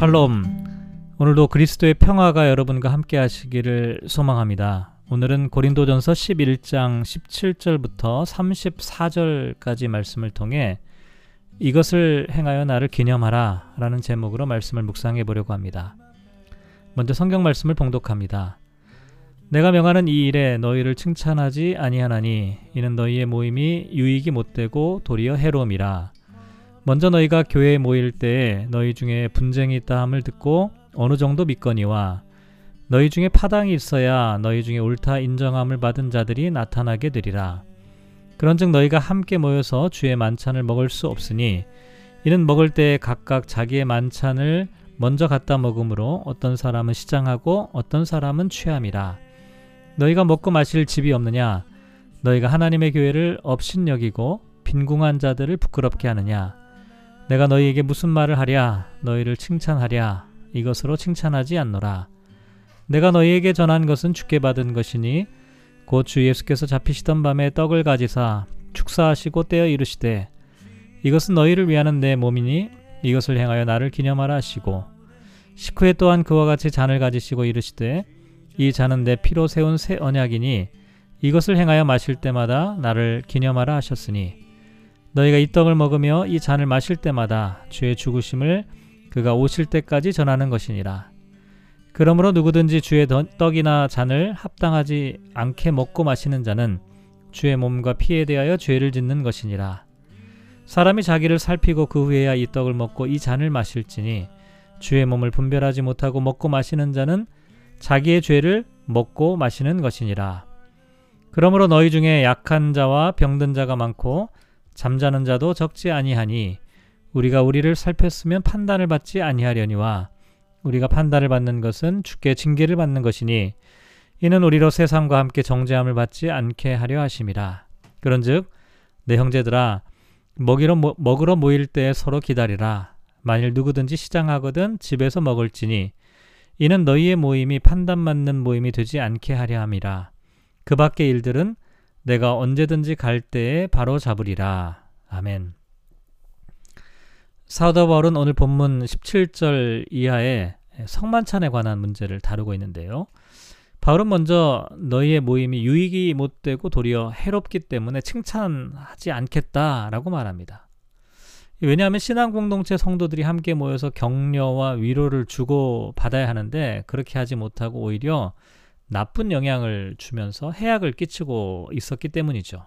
샬롬. 오늘도 그리스도의 평화가 여러분과 함께 하시기를 소망합니다. 오늘은 고린도전서 11장 17절부터 34절까지 말씀을 통해 이것을 행하여 나를 기념하라 라는 제목으로 말씀을 묵상해 보려고 합니다. 먼저 성경 말씀을 봉독합니다. 내가 명하는 이 일에 너희를 칭찬하지 아니하나니 이는 너희의 모임이 유익이 못되고 도리어 해로움이라. 먼저 너희가 교회에 모일 때에 너희 중에 분쟁이 있다 함을 듣고 어느 정도 믿거니와 너희 중에 파당이 있어야 너희 중에 옳다 인정함을 받은 자들이 나타나게 되리라. 그런즉 너희가 함께 모여서 주의 만찬을 먹을 수 없으니 이는 먹을 때 각각 자기의 만찬을 먼저 갖다 먹으므로 어떤 사람은 시장하고 어떤 사람은 취함이라. 너희가 먹고 마실 집이 없느냐? 너희가 하나님의 교회를 업신여기고 빈궁한 자들을 부끄럽게 하느냐? 내가 너희에게 무슨 말을 하랴? 너희를 칭찬하랴? 이것으로 칭찬하지 않노라. 내가 너희에게 전한 것은 주께 받은 것이니 곧 주 예수께서 잡히시던 밤에 떡을 가지사 축사하시고 떼어 이르시되 이것은 너희를 위하는 내 몸이니 이것을 행하여 나를 기념하라 하시고 식후에 또한 그와 같이 잔을 가지시고 이르시되 이 잔은 내 피로 세운 새 언약이니 이것을 행하여 마실 때마다 나를 기념하라 하셨으니 너희가 이 떡을 먹으며 이 잔을 마실 때마다 주의 죽으심을 그가 오실 때까지 전하는 것이니라. 그러므로 누구든지 주의 떡이나 잔을 합당하지 않게 먹고 마시는 자는 주의 몸과 피에 대하여 죄를 짓는 것이니라. 사람이 자기를 살피고 그 후에야 이 떡을 먹고 이 잔을 마실지니 주의 몸을 분별하지 못하고 먹고 마시는 자는 자기의 죄를 먹고 마시는 것이니라. 그러므로 너희 중에 약한 자와 병든 자가 많고 잠자는 자도 적지 아니하니 우리가 우리를 살폈으면 판단을 받지 아니하려니와 우리가 판단을 받는 것은 주께 징계를 받는 것이니 이는 우리로 세상과 함께 정죄함을 받지 않게 하려 하심이라. 그런즉 내 형제들아 먹이러 모, 먹으러 모일 때 서로 기다리라. 만일 누구든지 시장하거든 집에서 먹을지니 이는 너희의 모임이 판단 맞는 모임이 되지 않게 하려 함이라. 그 밖의 일들은 내가 언제든지 갈 때에 바로 잡으리라. 아멘. 사도 바울은 오늘 본문 17절 이하에 성만찬에 관한 문제를 다루고 있는데요. 바울은 먼저 너희의 모임이 유익이 못 되고 도리어 해롭기 때문에 칭찬하지 않겠다라고 말합니다. 왜냐하면 신앙 공동체 성도들이 함께 모여서 격려와 위로를 주고 받아야 하는데 그렇게 하지 못하고 오히려 나쁜 영향을 주면서 해악을 끼치고 있었기 때문이죠.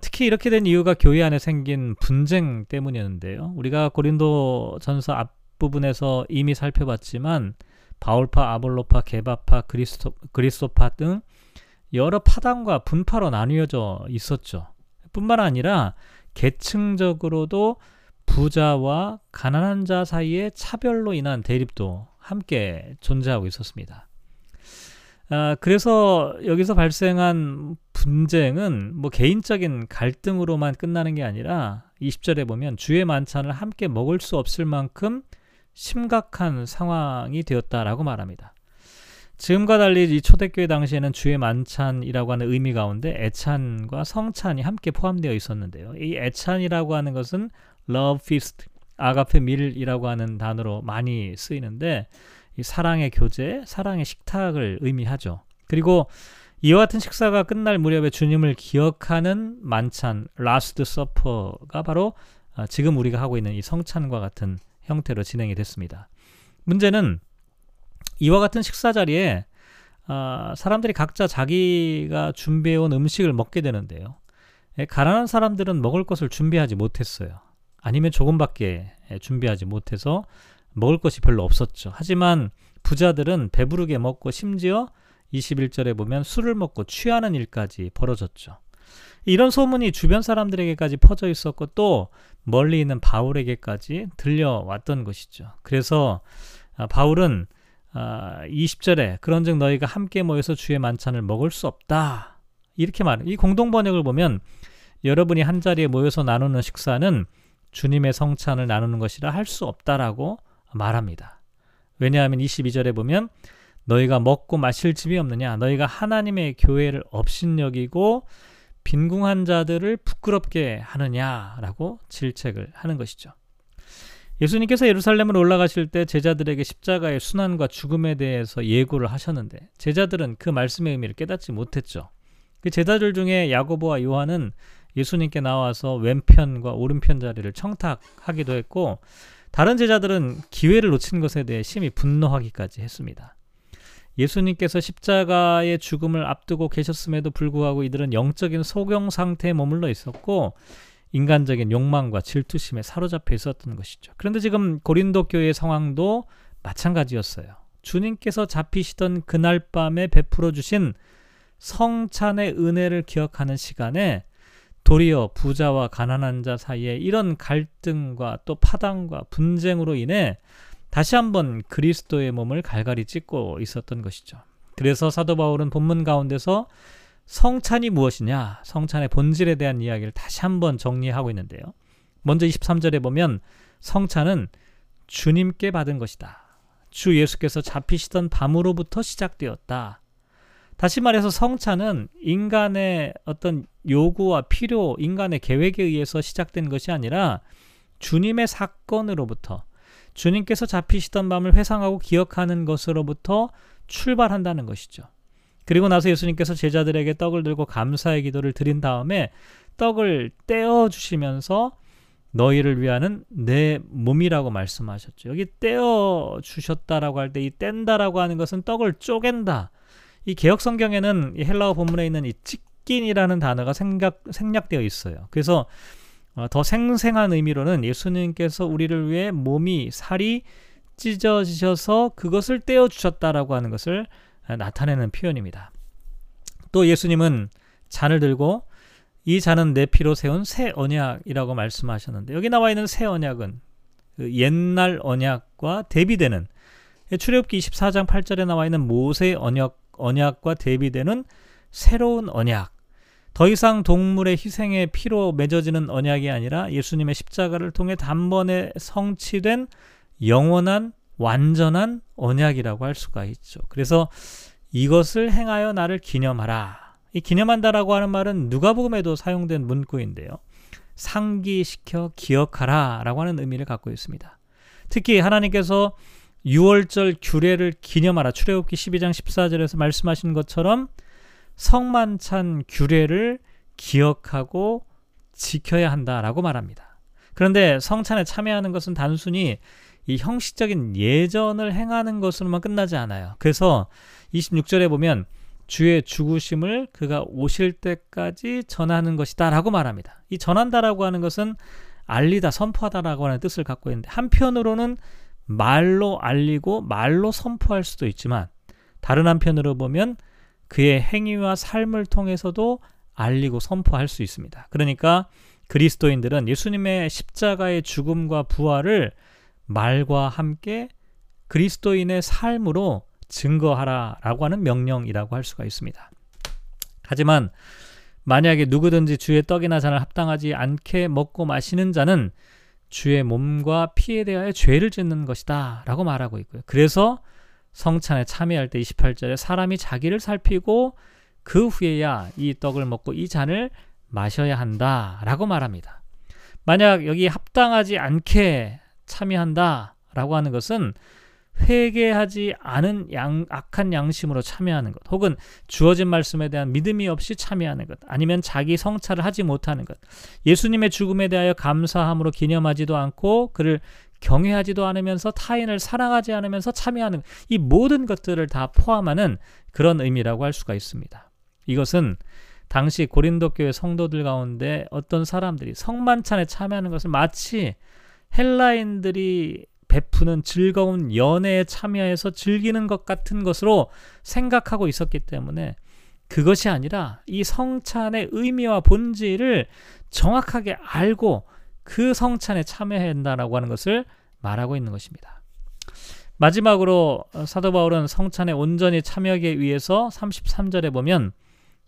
특히 이렇게 된 이유가 교회 안에 생긴 분쟁 때문이었는데요. 우리가 고린도 전서 앞부분에서 이미 살펴봤지만 바울파, 아볼로파, 게바파, 그리스도, 그리스도파 등 여러 파당과 분파로 나뉘어져 있었죠. 뿐만 아니라 계층적으로도 부자와 가난한 자 사이의 차별로 인한 대립도 함께 존재하고 있었습니다. 아, 그래서 여기서 발생한 분쟁은 뭐 개인적인 갈등으로만 끝나는 게 아니라 20절에 보면 주의 만찬을 함께 먹을 수 없을 만큼 심각한 상황이 되었다라고 말합니다. 지금과 달리 이 초대교회 당시에는 주의 만찬이라고 하는 의미 가운데 애찬과 성찬이 함께 포함되어 있었는데요. 이 애찬이라고 하는 것은 love feast, 아가페 meal이라고 하는 단어로 많이 쓰이는데 이 사랑의 교제, 사랑의 식탁을 의미하죠. 그리고 이와 같은 식사가 끝날 무렵에 주님을 기억하는 만찬, Last Supper가 바로 아, 지금 우리가 하고 있는 이 성찬과 같은 형태로 진행이 됐습니다. 문제는 이와 같은 식사 자리에 아, 사람들이 각자 자기가 준비해온 음식을 먹게 되는데요. 예, 가난한 사람들은 먹을 것을 준비하지 못했어요. 아니면 조금밖에 예, 준비하지 못해서 먹을 것이 별로 없었죠. 하지만 부자들은 배부르게 먹고 심지어 21절에 보면 술을 먹고 취하는 일까지 벌어졌죠. 이런 소문이 주변 사람들에게까지 퍼져 있었고 또 멀리 있는 바울에게까지 들려왔던 것이죠. 그래서 아, 바울은 20절에 아, 그런즉 너희가 함께 모여서 주의 만찬을 먹을 수 없다. 이렇게 말해. 이 공동 번역을 보면 여러분이 한 자리에 모여서 나누는 식사는 주님의 성찬을 나누는 것이라 할 수 없다라고 말합니다. 왜냐하면 22절에 보면 너희가 먹고 마실 집이 없느냐 너희가 하나님의 교회를 업신여기고 빈궁한 자들을 부끄럽게 하느냐라고 질책을 하는 것이죠. 예수님께서 예루살렘으로 올라가실 때 제자들에게 십자가의 순환과 죽음에 대해서 예고를 하셨는데 제자들은 그 말씀의 의미를 깨닫지 못했죠. 그 제자들 중에 야고보와 요한은 예수님께 나와서 왼편과 오른편 자리를 청탁하기도 했고 다른 제자들은 기회를 놓친 것에 대해 심히 분노하기까지 했습니다. 예수님께서 십자가의 죽음을 앞두고 계셨음에도 불구하고 이들은 영적인 소경 상태에 머물러 있었고 인간적인 욕망과 질투심에 사로잡혀 있었던 것이죠. 그런데 지금 고린도 교회의 상황도 마찬가지였어요. 주님께서 잡히시던 그날 밤에 베풀어 주신 성찬의 은혜를 기억하는 시간에 도리어 부자와 가난한 자 사이에 이런 갈등과 또 파당과 분쟁으로 인해 다시 한번 그리스도의 몸을 갈갈이 찢고 있었던 것이죠. 그래서 사도 바울은 본문 가운데서 성찬이 무엇이냐, 성찬의 본질에 대한 이야기를 다시 한번 정리하고 있는데요. 먼저 23절에 보면 성찬은 주님께 받은 것이다. 주 예수께서 잡히시던 밤으로부터 시작되었다. 다시 말해서 성찬은 인간의 어떤 요구와 필요, 인간의 계획에 의해서 시작된 것이 아니라 주님의 사건으로부터 주님께서 잡히시던 밤을 회상하고 기억하는 것으로부터 출발한다는 것이죠. 그리고 나서 예수님께서 제자들에게 떡을 들고 감사의 기도를 드린 다음에 떡을 떼어 주시면서 너희를 위하는 내 몸이라고 말씀하셨죠. 여기 떼어 주셨다라고 할 때 이 뗀다라고 하는 것은 떡을 쪼갠다. 이 개혁 성경에는 이 헬라어 본문에 있는 이 찢긴이라는 단어가 생각, 생략되어 있어요. 그래서 어, 더 생생한 의미로는 예수님께서 우리를 위해 몸이 살이 찢어지셔서 그것을 떼어 주셨다라고 하는 것을 나타내는 표현입니다. 또 예수님은 잔을 들고 이 잔은 내 피로 세운 새 언약이라고 말씀하셨는데 여기 나와 있는 새 언약은 그 옛날 언약과 대비되는 출애굽기 24장 8절에 나와 있는 모세 언약 언약과 대비되는 새로운 언약. 더 이상 동물의 희생의 피로 맺어지는 언약이 아니라 예수님의 십자가를 통해 단번에 성취된 영원한 완전한 언약이라고 할 수가 있죠. 그래서 이것을 행하여 나를 기념하라. 이 기념한다라고 하는 말은 누가복음에도 사용된 문구인데요. 상기시켜 기억하라라고 하는 의미를 갖고 있습니다. 특히 하나님께서 6월절 규례를 기념하라. 출애굽기 12장 14절에서 말씀하신 것처럼 성만찬 규례를 기억하고 지켜야 한다라고 말합니다. 그런데 성찬에 참여하는 것은 단순히 이 형식적인 예전을 행하는 것으로만 끝나지 않아요. 그래서 26절에 보면 주의 죽으심을 그가 오실 때까지 전하는 것이다라고 말합니다. 이 전한다라고 하는 것은 알리다, 선포하다라고 하는 뜻을 갖고 있는데 한편으로는 말로 알리고 말로 선포할 수도 있지만 다른 한편으로 보면 그의 행위와 삶을 통해서도 알리고 선포할 수 있습니다. 그러니까 그리스도인들은 예수님의 십자가의 죽음과 부활을 말과 함께 그리스도인의 삶으로 증거하라 라고 하는 명령이라고 할 수가 있습니다. 하지만 만약에 누구든지 주의 떡이나 잔을 합당하지 않게 먹고 마시는 자는 주의 몸과 피에 대하여 죄를 짓는 것이다 라고 말하고 있고요. 그래서 성찬에 참여할 때 28절에 사람이 자기를 살피고 그 후에야 이 떡을 먹고 이 잔을 마셔야 한다 라고 말합니다. 만약 여기 합당하지 않게 참여한다 라고 하는 것은 회개하지 않은 양, 악한 양심으로 참여하는 것, 혹은 주어진 말씀에 대한 믿음이 없이 참여하는 것, 아니면 자기 성찰을 하지 못하는 것, 예수님의 죽음에 대하여 감사함으로 기념하지도 않고 그를 경외하지도 않으면서 타인을 사랑하지 않으면서 참여하는 이 모든 것들을 다 포함하는 그런 의미라고 할 수가 있습니다. 이것은 당시 고린도 교회 성도들 가운데 어떤 사람들이 성만찬에 참여하는 것을 마치 헬라인들이 베푸는 즐거운 연애에 참여해서 즐기는 것 같은 것으로 생각하고 있었기 때문에 그것이 아니라 이 성찬의 의미와 본질을 정확하게 알고 그 성찬에 참여해야 한다라고 하는 것을 말하고 있는 것입니다. 마지막으로 사도 바울은 성찬에 온전히 참여하기 위해서 33절에 보면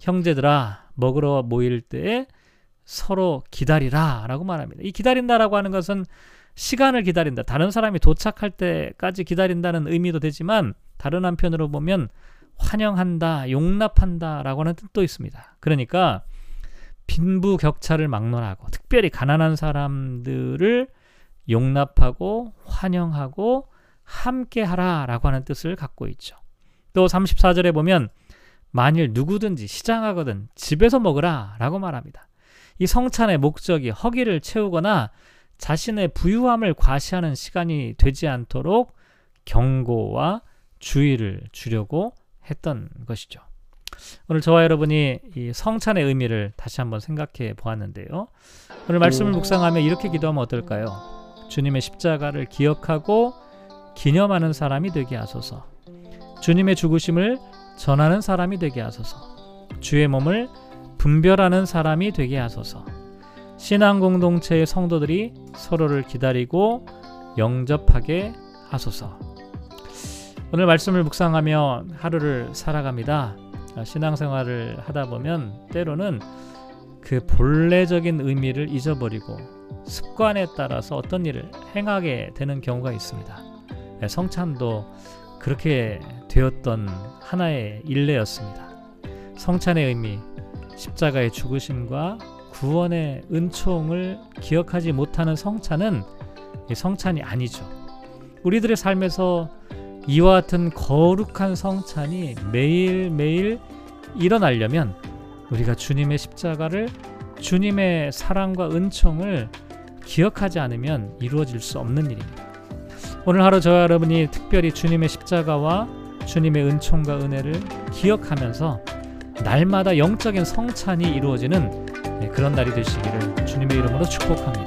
형제들아 먹으러 모일 때에 서로 기다리라라고 말합니다. 이 기다린다라고 하는 것은 시간을 기다린다. 다른 사람이 도착할 때까지 기다린다는 의미도 되지만 다른 한편으로 보면 환영한다, 용납한다라고 하는 뜻도 있습니다. 그러니까 빈부 격차를 막론하고 특별히 가난한 사람들을 용납하고 환영하고 함께하라라고 하는 뜻을 갖고 있죠. 또 34절에 보면 만일 누구든지 시장하거든 집에서 먹으라라고 말합니다. 이 성찬의 목적이 허기를 채우거나 자신의 부유함을 과시하는 시간이 되지 않도록 경고와 주의를 주려고 했던 것이죠. 오늘 저와 여러분이 이 성찬의 의미를 다시 한번 생각해 보았는데요. 오늘 말씀을 묵상하며 이렇게 기도하면 어떨까요? 주님의 십자가를 기억하고 기념하는 사람이 되게 하소서. 주님의 죽으심을 전하는 사람이 되게 하소서. 주의 몸을 분별하는 사람이 되게 하소서. 신앙 공동체의 성도들이 서로를 기다리고 영접하게 하소서. 오늘 말씀을 묵상하며 하루를 살아갑니다. 신앙생활을 하다 보면 때로는 그 본래적인 의미를 잊어버리고 습관에 따라서 어떤 일을 행하게 되는 경우가 있습니다. 성찬도 그렇게 되었던 하나의 일례였습니다. 성찬의 의미, 십자가의 죽으심과 구원의 은총을 기억하지 못하는 성찬은 성찬이 아니죠. 우리들의 삶에서 이와 같은 거룩한 성찬이 매일매일 일어나려면 우리가 주님의 십자가를 주님의 사랑과 은총을 기억하지 않으면 이루어질 수 없는 일입니다. 오늘 하루 저와 여러분이 특별히 주님의 십자가와 주님의 은총과 은혜를 기억하면서 날마다 영적인 성찬이 이루어지는 그런 날이 되시기를 주님의 이름으로 축복합니다.